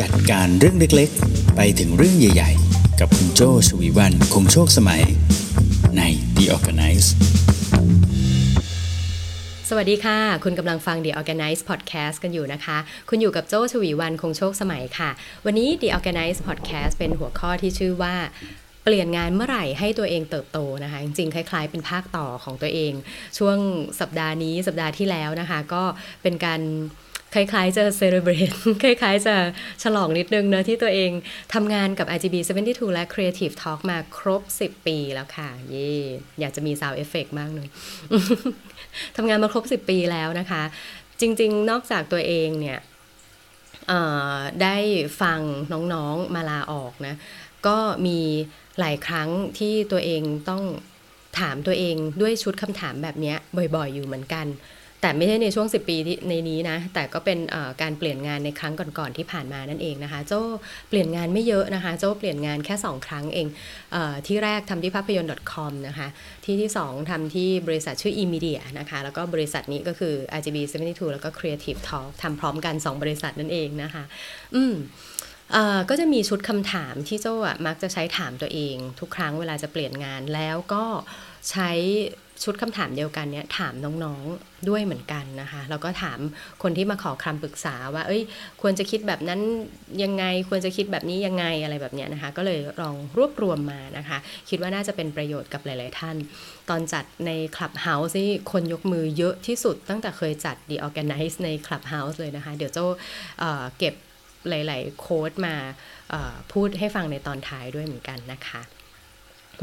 จัดการเรื่องเล็กๆ ไปถึงเรื่องใหญ่ๆ กับคุณโจชวีวันคงโชคสมัย ใน The Organize สวัสดีค่ะ คุณกำลังฟัง The Organize Podcast กันอยู่นะคะ คุณอยู่กับโจชวีวันคงโชคสมัยค่ะ วันนี้ The Organize Podcast เป็นหัวข้อที่ชื่อว่าเปลี่ยนงานเมื่อไหร่ให้ตัวเองเติบโตนะคะ จริงๆ คล้าย ๆ เป็นภาคต่อของตัวเอง ช่วงสัปดาห์นี้สัปดาห์ที่แล้วนะคะ ก็เป็นการ คล้ายๆจะเซเลบรตคล้ายๆจะฉลองนิดนึงเนะที่ตัวเองทำงานกับ IGB 72 และ Creative Talk มาครบ 10 ปีแล้วค่ะ เย่อยากจะมี sound effect มากเลยทำงานมาครบ 10 ปีแล้วนะคะ จริงๆ นอกจากตัวเองเนี่ยได้ฟังน้องๆมาลาออกนะ ก็มีหลายครั้งที่ตัวเองต้องถามตัวเองด้วยชุดคำถามแบบนี้บ่อยๆอยู่เหมือนกัน แต่ไม่ใช่ในช่วง 10 ปีในนี้นะ แต่ก็เป็นการเปลี่ยนงานในครั้งก่อนๆที่ผ่านมานั่นเองนะคะ โจ้เปลี่ยนงานไม่เยอะนะคะ โจ้เปลี่ยนงานแค่ 2 ครั้งเองอที่แรกทำที่ภาพยนตร์ .com นะคะ ที่ที่ 2ทำที่บริษัทชื่อ eMedia นะคะ แล้วก็บริษัทนี้ก็คือ RGB 72แล้วก็ Creative Talk ทำพร้อมกัน 2 บริษัทนั่นเองนะคะ อืมก็จะมีชุดคำถามที่โจ้มักจะใช้ถามตัวเอง ทุกครั้งเวลาจะเปลี่ยนงานแล้วก็ใช้ ชุดคำถามเดียวกันเนี่ยถามน้องๆด้วยเหมือนกันนะคะแล้วก็ถามคนที่มาขอคำปรึกษาว่า เอ้ย ควรจะคิดแบบนั้นยังไงควรจะคิดแบบนี้ยังไงอะไรแบบนี้นะคะ ก็เลยลองรวบรวมมานะคะ คิดว่าน่าจะเป็นประโยชน์กับหลาย ๆ ท่าน ตอนจัดใน Clubhouse ที่คนยกมือเยอะที่สุดตั้งแต่เคยจัด The Organize ในคลับเฮาส์เลยนะคะ เดี๋ยวโจ้าเก็บหลาย ๆ quote มาพูดให้ฟังในตอนท้ายด้วยเหมือนกันนะคะ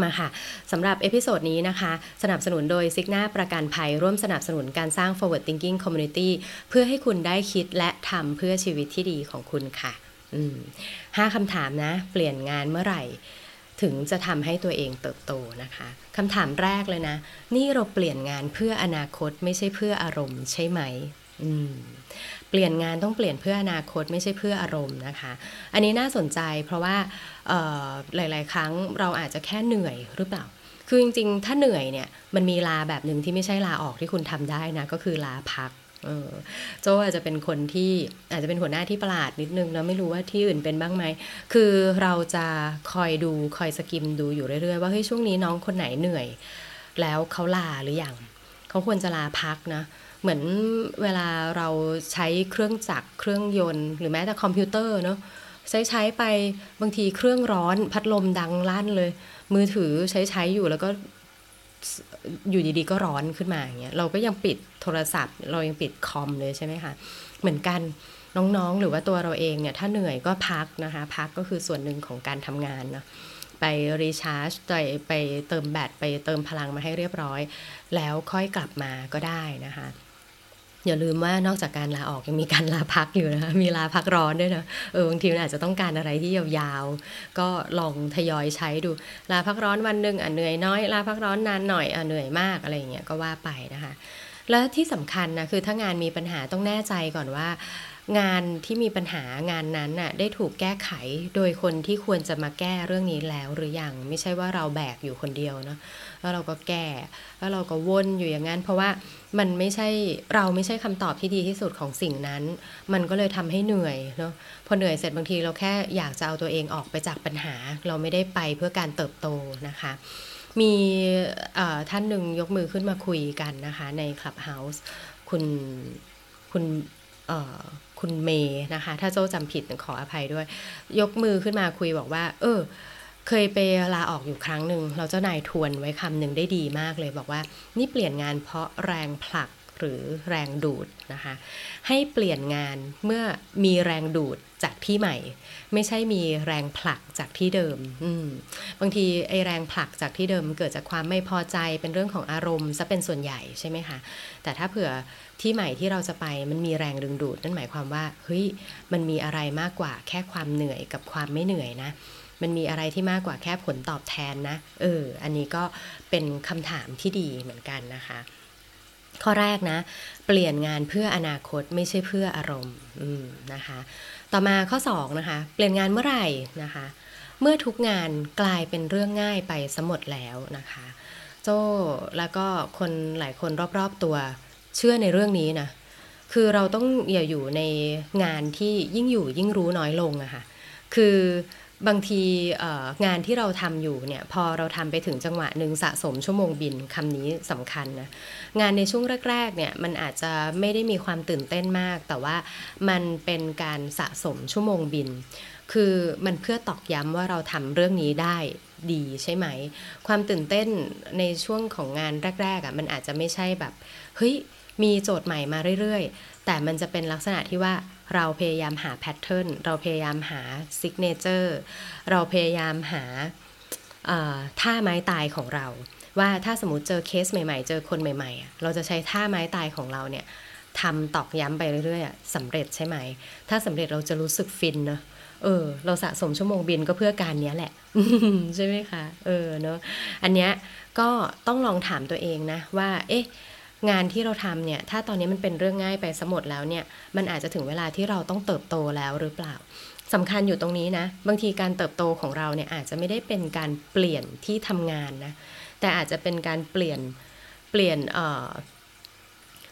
มาค่ะสำหรับ episode นี้นะคะ สนับสนุนโดย Cigna ประกันภัยร่วมสนับสนุนการสร้าง forward thinking community เพื่อให้คุณได้คิดและทำเพื่อชีวิตที่ดีของคุณค่ะห้าคำถามนะ เปลี่ยนงานเมื่อไหร่ ถึงจะทำให้ตัวเองเติบโตนะคะคำถามแรกเลยนะ นี่เราเปลี่ยนงานเพื่ออนาคตไม่ใช่เพื่ออารมณ์ใช่ไหม เปลี่ยนงานต้องเปลี่ยนเพื่ออนาคตไม่ใช่เพื่ออารมณ์นะคะ อันนี้น่าสนใจเพราะว่าหลาย ๆ ครั้งเราอาจจะแค่เหนื่อยหรือเปล่า คือจริง ๆ ถ้าเหนื่อยเนี่ยมันมีลาแบบหนึ่งที่ไม่ใช่ลาออกที่คุณทำได้นะก็คือลาพักโจอาจจะเป็นคนที่อาจจะเป็นหัวหน้าที่ประหลาดนิดนึงนะไม่รู้ว่าที่อื่นเป็นบ้างไหม คือเราจะคอยดูคอยสกิมดูอยู่เรื่อย ๆ ว่าเฮ้ยช่วงนี้น้องคนไหนเหนื่อย แล้วเขาลาหรืออยัง เขาควรจะลาพักนะ เหมือนเวลาเราใช้เครื่องจักรเครื่องยนต์ หรือแม้แต่คอมพิวเตอร์เนาะใช้ใช้ไปบางทีเครื่องร้อนพัดลมดังลั่นเลย มือถือใช้ใช้อยู่แล้วก็อยู่ดีๆก็ร้อนขึ้นมาอย่างเงี้ยเราก็ยังปิดโทรศัพท์ เรายังปิดคอมเลยใช่ไหมคะเหมือนกันน้องๆ หรือว่าตัวเราเองเนี่ยถ้าเหนื่อยก็พักนะคะ พักก็คือส่วนหนึ่งของการทำงานเนาะ ไปรีชาร์จไปไปเติมแบตไปเติมพลังมาให้เรียบร้อย แล้วค่อยกลับมาก็ได้นะคะอย่าลืมว่านอกจากการลาออกยังมีการลาพักอยู่นะคะมีลาพักร้อนด้วยนะเออบางทีมันอาจจะต้องการอะไรที่ยาวๆ ก็ลองทยอยใช้ดู ลาพักร้อนวันหนึ่งอะเหนื่อยน้อย ลาพักร้อนนานหน่อยอะเหนื่อยมากอะไรอย่างเงี้ยก็ว่าไปนะคะ แล้วที่สำคัญนะคือถ้างานมีปัญหาต้องแน่ใจก่อนว่า งานที่มีปัญหางานนั้นน่ะได้ถูกแก้ไขโดยคนที่ควรจะมาแก้เรื่องนี้แล้วหรืออยังไม่ใช่ว่าเราแบกอยู่คนเดียวเนาะแล้วเราก็แก้แล้วเราก็วนอยู่อย่างนั้น เพราะว่ามันไม่ใช่เราไม่ใช่คำตอบที่ดีที่สุดของสิ่งนั้น มันก็เลยทำให้เหนื่อยเนาะพอเหนื่อยเสร็จบางทีเราแค่อยากจะเอาตัวเองออกไปจากปัญหา เราไม่ได้ไปเพื่อการเติบโตนะคะมีท่านหนึ่งยกมือขึ้นมาคุยกันนะคะในคลับเฮาส์คุณคุณ คุณเมย์นะคะ ถ้าโจจำผิดขออภัยด้วย ยกมือขึ้นมาคุยบอกว่า เออ เคยไปลาออกอยู่ครั้งหนึ่งเราเจ้านายทวนไว้คำหนึ่งได้ดีมากเลย บอกว่า นี่เปลี่ยนงานเพราะแรงผลัก หรือแรงดูดนะคะให้เปลี่ยนงานเมื่อมีแรงดูดจากที่ใหม่ ไม่ใช่มีแรงผลักจากที่เดิมบางทีไอแรงผลักจากที่เดิมเกิดจากความไม่พอใจเป็นเรื่องของอารมณ์ซะเป็นส่วนใหญ่ใช่ไหมคะแต่ถ้าเผื่อที่ใหม่ที่เราจะไปมันมีแรงดึงดูดนั่นหมายความว่าเฮ้ยมันมีอะไรมากกว่าแค่ความเหนื่อยกับความไม่เหนื่อยนะมันมีอะไรที่มากกว่าแค่ผลตอบแทนนะ เออ อันนี้ก็เป็นคำถามที่ดีเหมือนกันนะคะ ข้อแรกนะ เปลี่ยนงานเพื่ออนาคตไม่ใช่เพื่ออารมณ์นะคะ ต่อมาข้อ2นะคะ เปลี่ยนงานเมื่อไหร่นะคะ เมื่อทุกงานกลายเป็นเรื่องง่ายไปสมดแล้วนะคะ โจ้แล้วก็คนหลายคนรอบๆตัวเชื่อในเรื่องนี้นะคคือเราต้องอย่าอยู่ในงานที่ยิ่งอยู่ยิ่งรู้น้อยลงอะค่ะคือ บางทีงานที่เราทำอยู่เนี่ยพอเราทำไปถึงจังหวะหนึ่งสะสมชั่วโมงบินคำนี้สำคัญนะงานในช่วงแรกๆเนี่ยมันอาจจะไม่ได้มีความตื่นเต้นมาก แต่ว่ามันเป็นการสะสมชั่วโมงบิน คือมันเพื่อตอกย้ำว่าเราทำเรื่องนี้ได้ดีใช่ไหม ความตื่นเต้นในช่วงของงานแรกๆอะ่ะมันอาจจะไม่ใช่แบบเฮ้ย มีโจทย์ใหม่มาเรื่อยๆ แต่มันจะเป็นลักษณะที่ว่าเราพยายามหา pattern เราพยายามหา signature เราพยายามหาท่าไม้ตายของเรา ว่าถ้าสมมติเจอเคสใหม่ๆ เจอคนใหม่ๆ เราจะใช้ท่าไม้ตายของเราเนี่ยทำตอกย้ำไปเรื่อยๆสำเร็จใช่ไหม ถ้าสำเร็จเราจะรู้สึกฟินเนะเออ เราสะสมชั่วโมงบินก็เพื่อการนี้แหละ ใช่ไหมคะ เออเนาะอันเนี้ยก็ต้องลองถามตัวเองนะว่า เอ๊ะ งานที่เราทำเนี่ยถ้าตอนนี้มันเป็นเรื่องง่ายไปสมดแล้วเนี่ยมันอาจจะถึงเวลาที่เราต้องเติบโตแล้วหรือเปล่าสำคัญอยู่ตรงนี้นะบางทีการเติบโตของเราเนี่ยอาจจะไม่ได้เป็นการเปลี่ยนที่ทำงานนะแต่อาจจะเป็นการเปลี่ยนเปลี่ยนเอ่อ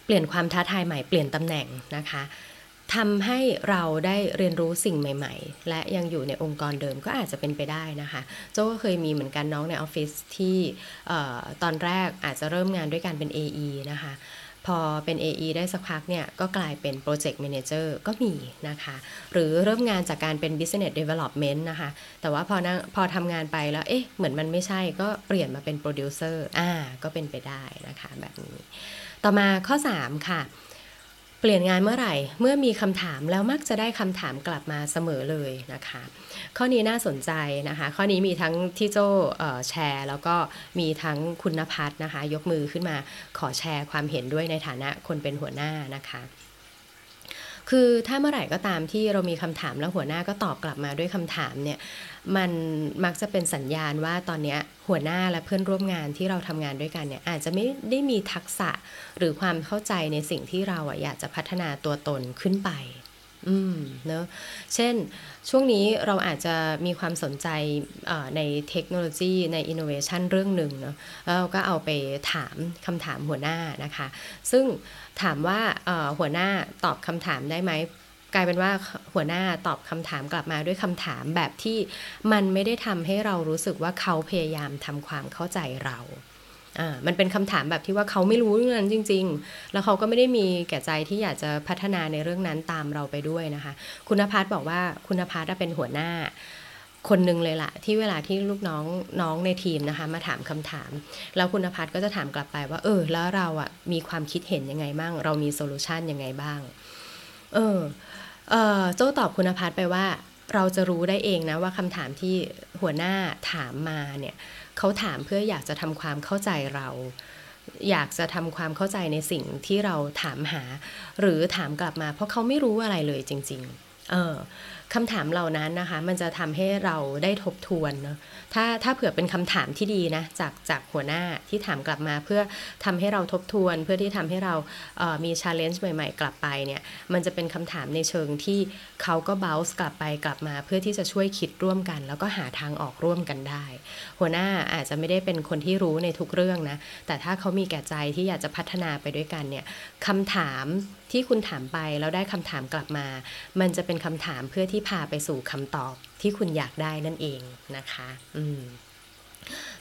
เปลี่ยนความท้าทายใหม่เปลี่ยนตำแหน่งนะคะ ทำให้เราได้เรียนรู้สิ่งใหม่ ๆ และยังอยู่ในองค์กรเดิมก็อาจจะเป็นไปได้นะคะ โจ้ก็เคยมีเหมือนกันน้องในออฟฟิศที่ตอนแรกอาจจะเริ่มงานด้วยการเป็น AE นะคะพอเป็น AE ได้สักพักเนี่ย ก็กลายเป็น Project Manager ก็มีนะคะ หรือเริ่มงานจากการเป็น Business Development นะคะ แต่ว่าพอนะพอทำงานไปแล้ว เอ๊ะ เหมือนมันไม่ใช่ก็เปลี่ยนมาเป็น Producer อ่าก็เป็นไปได้นะคะแบบนี้ ต่อมาข้อ 3 ค่ะ เปลี่ยนงานเมื่อไหร่ เมื่อมีคำถามแล้วมักจะได้คำถามกลับมาเสมอเลยนะคะ ข้อนี้น่าสนใจนะคะ ข้อนี้มีทั้งที่โจแชร์ แล้วก็มีทั้งคุณนภัทรนะคะ ยกมือขึ้นมาขอแชร์ความเห็นด้วยในฐานะคนเป็นหัวหน้านะคะ คือถ้าเมื่อไหร่ก็ตามที่เรามีคำถามแล้วหัวหน้าก็ตอบกลับมาด้วยคำถามเนี่ยมันมักจะเป็นสัญญาณว่าตอนนี้หัวหน้าและเพื่อนร่วมงานที่เราทำงานด้วยกันเนี่ยอาจจะไม่ได้มีทักษะหรือความเข้าใจในสิ่งที่เราอะอยากจะพัฒนาตัวตนขึ้นไป อืมเนอะเช่นช่วงนี้เราอาจจะมีความสนใจในเทคโนโลยีในอินโนเวชันเรื่องหนึ่งเนาะแล้วก็เอาไปถามคำถามหัวหน้านะคะ ซึ่งถามว่าหัวหน้าตอบคำถามได้ไหมกลายเป็นว่าหัวหน้าตอบคำถามกลับมาด้วยคำถามแบบที่มันไม่ได้ทำให้เรารู้สึกว่าเขาพยายามทำความเข้าใจเรา อ่ามันเป็นคำถามแบบที่ว่าเขาไม่รู้เรื่องนั้นจริง ๆ แล้วเขาก็ไม่ได้มีแก่ใจที่อยากจะพัฒนาในเรื่องนั้นตามเราไปด้วยนะคะ คุณพัฒบอกว่าคุณพัฒเป็นหัวหน้าคนหนึ่งเลยละที่เวลาที่ลูกน้องน้องในทีมนะคะมาถามคำถาม แล้วคุณพัฒก็จะถามกลับไปว่า เออ แล้วเราอะมีความคิดเห็นยังไงบ้าง เรามีโซลูชันยังไงบ้าง เออเออโจ้ตอบคุณพัฒไปว่า เราจะรู้ได้เองนะว่าคำถามที่หัวหน้าถามมาเนี่ยเขาถามเพื่ออยากจะทำความเข้าใจเรา อยากจะทำความเข้าใจในสิ่งที่เราถามหา หรือถามกลับมา เพราะเขาไม่รู้อะไรเลยจริง ๆ เออ คำถามเหล่านั้นนะคะ มันจะทำให้เราได้ทบทวนเนาะถ้าถ้าเผื่อเป็นคำถามที่ดีนะจากจากหัวหน้าที่ถามกลับมาเพื่อทำให้เราทบทวน เพื่อที่ทำให้เราเมีชาเลนจ์ใหม่ ๆ กลับไปเนี่ยมันจะเป็นคำถามในเชิงที่เขาก็เบลส์กลับไปกลับมา เพื่อที่จะช่วยคิดร่วมกัน แล้วก็หาทางออกร่วมกันได้ หัวหน้าอาจจะไม่ได้เป็นคนที่รู้ในทุกเรื่องนะแต่ถ้าเขามีแก่ใจที่อยากจะพัฒนาไปด้วยกันเนี่ยคำถามที่คุณถามไปแล้วได้คำถามกลับมา มันจะเป็นคำถามเพื่อที่พาไปสู่คำตอบที่คุณอยากได้นั่นเองนะคะอืม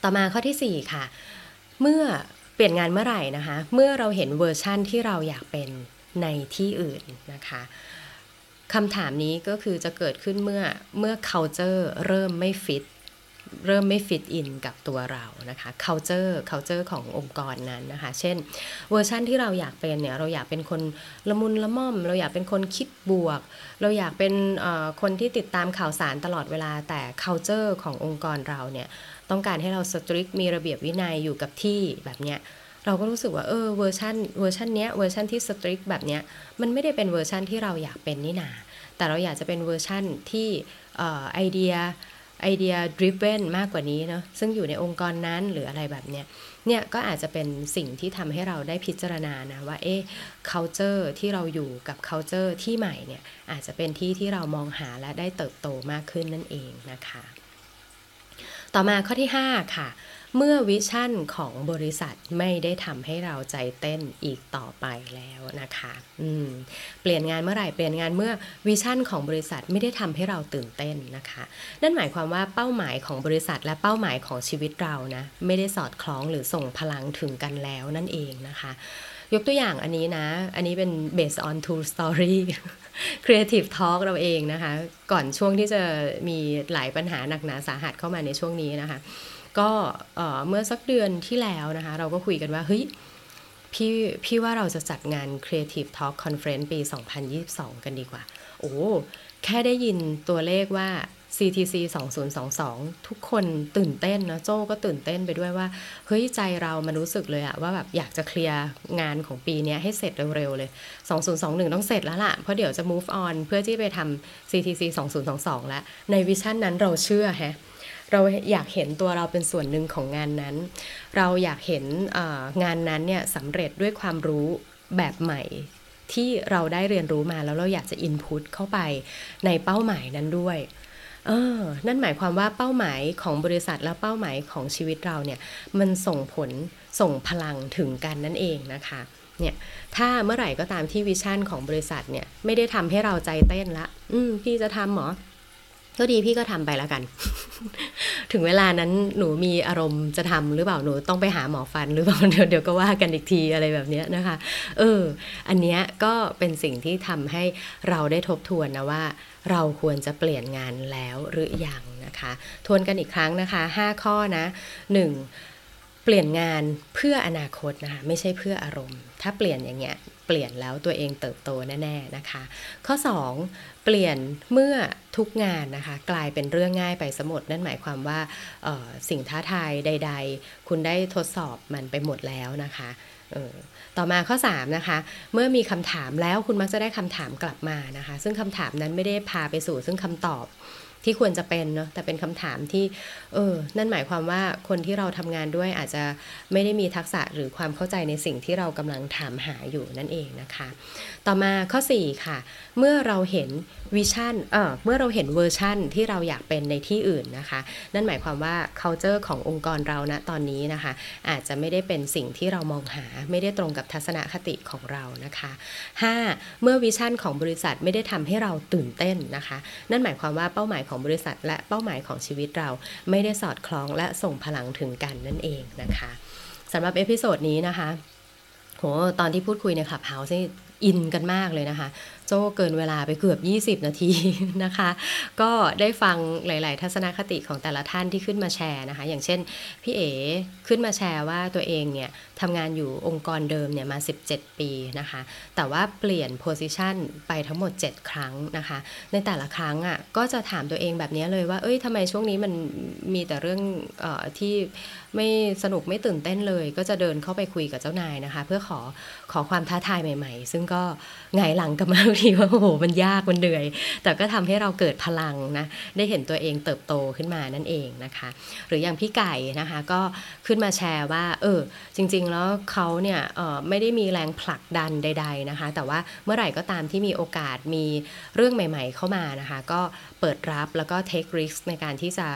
ต่อมาข้อที่ 4 ค่ะ เมื่อเปลี่ยนงานเมื่อไหร่นะคะ เมื่อเราเห็นเวอร์ชั่นที่เราอยากเป็นในที่อื่นนะคะคำถามนี้ก็คือจะเกิดขึ้นเมื่อเมื่อ culture เริ่มไม่ฟิต เริ่มไม่ fit in กับตัวเรานะคะ culture culture ขององค์กรนั้นนะคะ เช่น เวอร์ชั่นที่เราอยากเป็นเนี่ย เราอยากเป็นคนละมุนละม่อม เราอยากเป็นคนคิดบวก เราอยากเป็นคนที่ติดตามข่าวสารตลอดเวลา แต่ culture ขององค์กรเราเนี่ย ต้องการให้เรา strict มีระเบียบวินัยอยู่กับที่แบบเนี้ยเราก็รู้สึกว่าเออ version version เนี้ยเวอร์ชันที่ strict แบบเนี้ยมันไม่ได้เป็นเวอร์ชันที่เราอยากเป็นนี่นาแต่เราอยากจะเป็นเวอร์ชันที่ไอเดีย ไอเดีย driven มากกว่านี้เนาะซึ่งอยู่ในองค์กรนั้นหรืออะไรแบบเนี้ยเนี่ยก็อาจจะเป็นสิ่งที่ทำให้เราได้พิจารณานะว่าเอ๊ culture ที่เราอยู่กับ culture ที่ใหม่เนี่ยอาจจะเป็นที่ที่เรามองหาและได้เติบโตมากขึ้นนั่นเองนะคะ ต่อมาข้อที่ 5 ค่ะ เมื่อวิชั่นของบริษัทไม่ได้ทำให้เราใจเต้นอีกต่อไปแล้วนะคะอืมเปลี่ยนงานเมื่อไหร่เปลี่ยนงานเมื่อวิชั่นของบริษัทไม่ได้ทำให้เราตื่นเต้นนะคะ นั่นหมายความว่าเป้าหมายของบริษัทและเป้าหมายของชีวิตเรานะไม่ได้สอดคล้องหรือส่งพลังถึงกันแล้วนั่นเองนะคะ ยกตัวอย่างอันนี้นะ อันนี้เป็น based on true story creative talk เราเองนะคะ ก่อนช่วงที่จะมีหลายปัญหาหนักหนาสาหัสเข้ามาในช่วงนี้นะคะ ก็เมื่อสักเดือนที่แล้วนะคะ เราก็คุยกันว่าเฮ้ยพี่พี่ว่าเราจะจัดงาน Creative Talk Conference ปี 2022 กันดีกว่า โอ้แค่ได้ยินตัวเลขว่า CTC 2022 ทุกคนตื่นเต้นนะโจ้ก็ตื่นเต้นไปด้วยว่า เฮ้ย ใจเรามันรู้สึกเลยอะว่าแบบอยากจะเคลียร์งานของปีนี้ให้เสร็จเร็วๆเลย 2021 ต้องเสร็จแล้วล่ะ เพราะเดี๋ยวจะ move on เพื่อที่ไปทำ CTC 2022 แล้ว ในวิชั่นนั้นเราเชื่อแฮะ เราอยากเห็นตัวเราเป็นส่วนหนึ่งของงานนั้น เราอยากเห็นงานนั้นเนี่ยสำเร็จด้วยความรู้แบบใหม่ที่เราได้เรียนรู้มาแล้วเราอยากจะอินพุตเข้าไปในเป้าหมายนั้นด้วยเออนั่นหมายความว่าเป้าหมายของบริษัทและเป้าหมายของชีวิตเราเนี่ยมันส่งผลส่งพลังถึงกันนั่นเองนะคะเนี่ยถ้าเมื่อไหร่ก็ตามที่วิชั่นของบริษัทเนี่ยไม่ได้ทำให้เราใจเต้นละ อืมพี่จะทำหรอ ก็ดีพี่ก็ทำไปแล้วกัน ถึงเวลานั้นหนูมีอารมณ์จะทำหรือเปล่าหนูต้องไปหาหมอฟันหรือเปล่าเดี๋ยวเดี๋ยวก็ว่ากันอีกทีอะไรแบบนี้นะคะ เออ อันเนี้ยก็เป็นสิ่งที่ทำให้เราได้ทบทวนนะว่า เราควรจะเปลี่ยนงานแล้วหรืออยังนะคะ ทวนกันอีกครั้งนะคะ 5 ข้อนะ 1. เปลี่ยนงานเพื่ออนาคตนะคะไม่ใช่เพื่ออารมณ์ ถ้าเปลี่ยนอย่างเงี้ย เปลี่ยนแล้วตัวเองเติบโตแน่ๆนะคะ ข้อ 2 เปลี่ยนเมื่อทุกงานนะคะ กลายเป็นเรื่องง่ายไปสมดนั่นหมายความว่าสิ่งท้าทายใด ๆ คุณได้ทดสอบมันไปหมดแล้วนะคะต่อมาข้อ3นะคะเมื่อมีคำถามแล้วคุณมักจะได้คำถามกลับมานะคะ ซึ่งคำถามนั้นไม่ได้พาไปสู่ซึ่งคำตอบ ที่ควรจะเป็นเนาะแต่เป็นคำถามที่เออนั่นหมายความว่าคนที่เราทำงานด้วยอาจจะไม่ได้มีทักษะหรือความเข้าใจในสิ่งที่เรากำลังถามหาอยู่นั่นเองนะคะ ต่อมาข้อ 4 ค่ะ เมื่อเราเห็น vision เออเมื่อเราเห็นเวอร์ชั่นที่เราอยากเป็นในที่อื่นนะคะ นั่นหมายความว่า culture ขององค์กรเราณนะตอนนี้นะคะ อาจจะไม่ได้เป็นสิ่งที่เรามองหาไม่ได้ตรงกับทัศนคติของเรานะคะ 5. เมื่อ vision ของบริษัทไม่ได้ทำให้เราตื่นเต้นนะคะ นั่นหมายความว่าเป้าหมายของบริษัท และเป้าหมายของชีวิตเราไม่ได้สอดคล้องและส่งพลังถึงกันนั่นเองนะคะสำหรับ episode นี้นะคะโหตอนที่พูดคุยใน Clubhouse อินกันมากเลยนะคะ โจ้เกินเวลาไปเกือบ 20 นาทีนะคะ ก็ได้ฟังหลาย ๆ ทัศนคติของแต่ละท่านที่ขึ้นมาแชร์นะคะ อย่างเช่น พี่เอ๋ขึ้นมาแชร์ว่าตัวเองเนี่ยทำงานอยู่องค์กรเดิมเนี่ยมา 17 ปีนะคะ แต่ว่าเปลี่ยนโพสิชันไปทั้งหมด 7 ครั้งนะคะ ในแต่ละครั้งอะ่ะก็จะถามตัวเองแบบนี้เลยว่า เอ้ยทำไมช่วงนี้มันมีแต่เรื่องออที่ไม่สนุกไม่ตื่นเต้นเลย ก็จะเดินเข้าไปคุยกับเจ้านายนะคะ เพื่อขอขอความท้าทายใหม่ ๆ ซึ่งก็ไงหลังกับมาทว่าโอ้โหมันยากมันเหนื่อย แต่ก็ทำให้เราเกิดพลังนะได้เห็นตัวเองเติบโตขึ้นมานั่นเองนะคะ หรืออย่างพี่ไก่นะคะก็ขึ้นมาแชร์ว่า เออ จริง ๆ แล้วเขาเนี่ยไม่ได้มีแรงผลักดันใด ๆนะคะ แต่ว่าเมื่อไหร่ก็ตามที่มีโอกาสมีเรื่องใหม่ ๆ เข้ามานะคะ ก็เปิดรับแล้วก็ take risk ในการที่จะ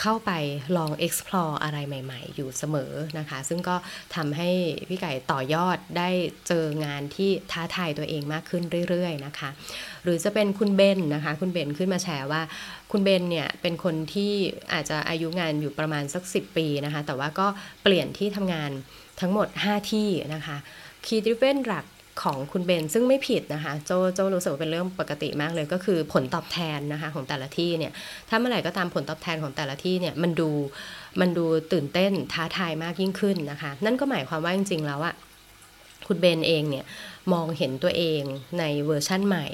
เข้าไปลอง explore อะไรใหม่ ๆ อยู่เสมอนะคะ ซึ่งก็ทำให้พี่ไก่ต่อยอดได้เจองานที่ท้าทายตัวเองมากขึ้นเรื่อย ๆ นะคะ หรือจะเป็นคุณเบนนะคะ คุณเบนขึ้นมาแชร์ว่าคุณเบนเนี่ยเป็นคนที่อาจจะอายุงานอยู่ประมาณสัก 10 ปีนะคะ แต่ว่าก็เปลี่ยนที่ทำงานทั้งหมด 5 ที่นะคะคีดริเวนหลัก ของคุณเบนซึ่งไม่ผิดนะคะโจโจรู้สึกว่าเป็นเรื่องปกติมากเลยก็คือผลตอบแทนนะคะของแต่ละที่เนี่ยถ้าเมื่อไหร่ก็ตามผลตอบแทนของแต่ละที่เนี่ยมันดูมันดูตื่นเต้นท้าทายมากยิ่งขึ้นนะคะ นั่นก็หมายความว่าจริงๆแล้วอะคุณเบนเองเนี่ย มองเห็นตัวเองในเวอร์ชั่นใหม่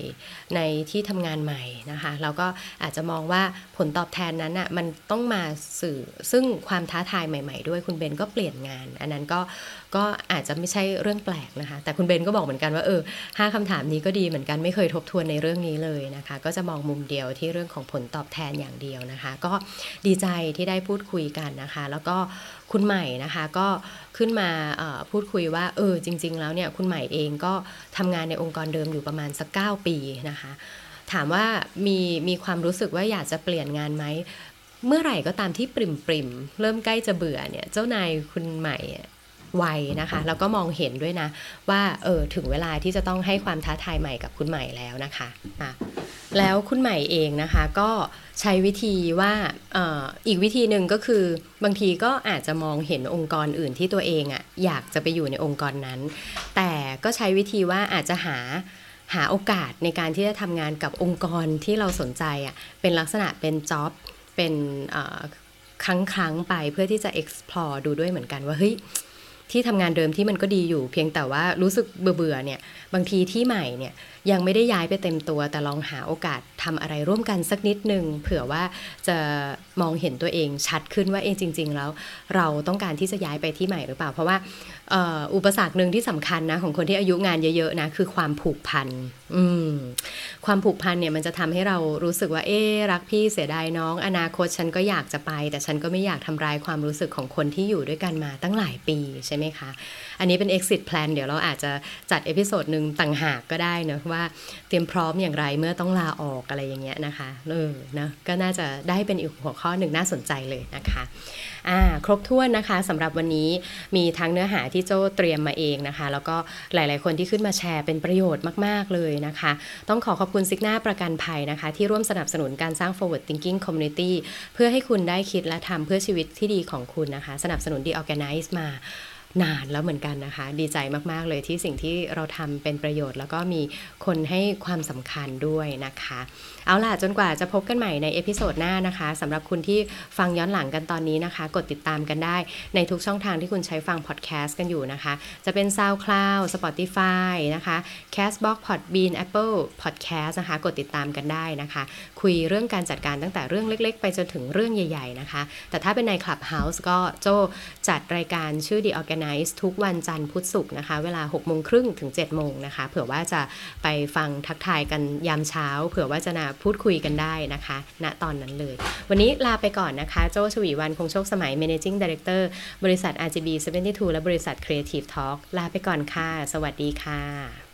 ในที่ทำงานใหม่นะคะแล้วก็อาจจะมองว่าผลตอบแทนนั้นอะ่ะมันต้องมาสื่อซึ่งความท้าทายใหม่ ๆ ด้วยคุณเบนก็เปลี่ยนงาน อันนั้นก็ก็อาจจะไม่ใช่เรื่องแปลกนะคะ แต่คุณเบนก็บอกเหมือนกันว่าเออห้าคำถามนี้ก็ดีเหมือนกันไม่เคยทบทวนในเรื่องนี้เลยนะคะ ก็จะมองมุมเดียวที่เรื่องของผลตอบแทนอย่างเดียวนะคะ ก็ดีใจที่ได้พูดคุยกันนะคะ แล้วก็คุณใหม่นะคะก็ขึ้นมาพูดคุยว่าเออจริง ๆ แล้วเนี่ยคุณใหม่เองก็ทำงานในองค์กรเดิมอยู่ประมาณสัก 9 ปีนะคะ ถามว่ามีมีความรู้สึกว่าอยากจะเปลี่ยนงานไหมเมื่อไหร่ก็ตามที่ปริมปริมเริ่มใกล้จะเบื่อเนี่ยเจ้านายคุณใหม่ ไวนะคะ แล้วก็มองเห็นด้วยนะ ว่าเออถึงเวลาที่จะต้องให้ความท้าทายใหม่กับคุณใหม่แล้วนะคะอะแล้วคุณใหม่เองนะคะก็ใช้วิธีว่าเอ่ออีกวิธีหนึ่งก็คือบางทีก็อาจจะมองเห็นองค์กรอื่นที่ตัวเองอะ่ะอยากจะไปอยู่ในองค์กรนั้น แต่ก็ใช้วิธีว่าอาจจะหาหาโอกาสในการที่จะทำงานกับองค์กรที่เราสนใจอะเป็นลักษณะเป็นจ็อบเป็นเอ่อครั้งครั้งๆไปเพื่อที่จะ explore ดูด้วยเหมือนกันว่าเฮ้ย ที่ทำงานเดิมที่มันก็ดีอยู่ เพียงแต่ว่ารู้สึกเบื่อเนี่ยบางทีที่ใหม่เนี่ยยังไม่ได้ย้ายไปเต็มตัว แต่ลองหาโอกาสทำอะไรร่วมกันสักนิดนึงเผื่อว่าจะมองเห็นตัวเองชัดขึ้นว่าเองจริง ๆ แล้วเราต้องการที่จะย้ายไปที่ใหม่หรือเปล่า เพราะว่าอ,อุปสรรคหนึ่งที่สำคัญนะของคนที่อายุงานเยอะๆนะคือความผูกพันอืความผูกพันเนี่ยมันจะทำให้เรารู้สึกว่าเอ๊รักพี่เสียดายน้อง อนาคตฉันก็อยากจะไป แต่ฉันก็ไม่อยากทำลายความรู้สึกของคนที่อยู่ด้วยกันมาตั้งหลายปีใช่ไหมคะ อันนี้เป็น exit plan เดี๋ยวเราอาจจะจัด episode หนึ่งต่างหากก็ได้เนอะว่าเตรียมพร้อมอย่างไรเมื่อต้องลาออกอะไรอย่างเงี้ยนะคะเออนะก็น่าจะได้เป็นอีกหัวข้อหนึ่งน่าสนใจเลยนะคะอ่าครบถ้วนนะคะสำหรับวันนี้มีทั้งเนื้อหาที่โจ้เตรียมมาเองนะคะ แล้วก็หลาย ๆ คนที่ขึ้นมาแชร์เป็นประโยชน์มาก ๆ เลยนะคะ ต้องขอขอบคุณซิกน่าประกันภัยนะคะ ที่ร่วมสนับสนุนการสร้าง forward thinking community เพื่อให้คุณได้คิดและทำเพื่อชีวิตที่ดีของคุณนะคะ สนับสนุน The ORGANICE มา นานแล้วเหมือนกันนะคะ ดีใจมาก ๆ เลยที่สิ่งที่เราทำเป็นประโยชน์ แล้วก็มีคนให้ความสำคัญด้วยนะคะ เอาล่ะ จนกว่าจะพบกันใหม่ใน episode หน้านะคะสำหรับคุณที่ฟังย้อนหลังกันตอนนี้นะคะ กดติดตามกันได้ในทุกช่องทางที่คุณใช้ฟังพอดแคสต์กันอยู่นะคะ จะเป็น SoundCloud Spotify นะคะ Castbox Podbean Apple Podcast นะคะ กดติดตามกันได้นะคะ คุยเรื่องการจัดการตั้งแต่เรื่องเล็ก ๆ ไปจนถึงเรื่องใหญ่ ๆ นะคะ แต่ถ้าเป็นใน Clubhouse ก็โจจัดรายการชื่อ The Organize ทุกวันจันทร์พุธศุกร์นะคะ เวลา6โมงครึ่งถึง7โมงนะคะ เผื่อว่าจะไปฟังทักทายกันยามเช้า เผื่อว่าจะนาพูดคุยกันได้นะคะ ณตอนนั้นเลย วันนี้ลาไปก่อนนะคะ โจชวีวันคงโชคสมัย Managing Director บริษัท RGB 72 และบริษัท Creative Talk ลาไปก่อนค่ะ สวัสดีค่ะ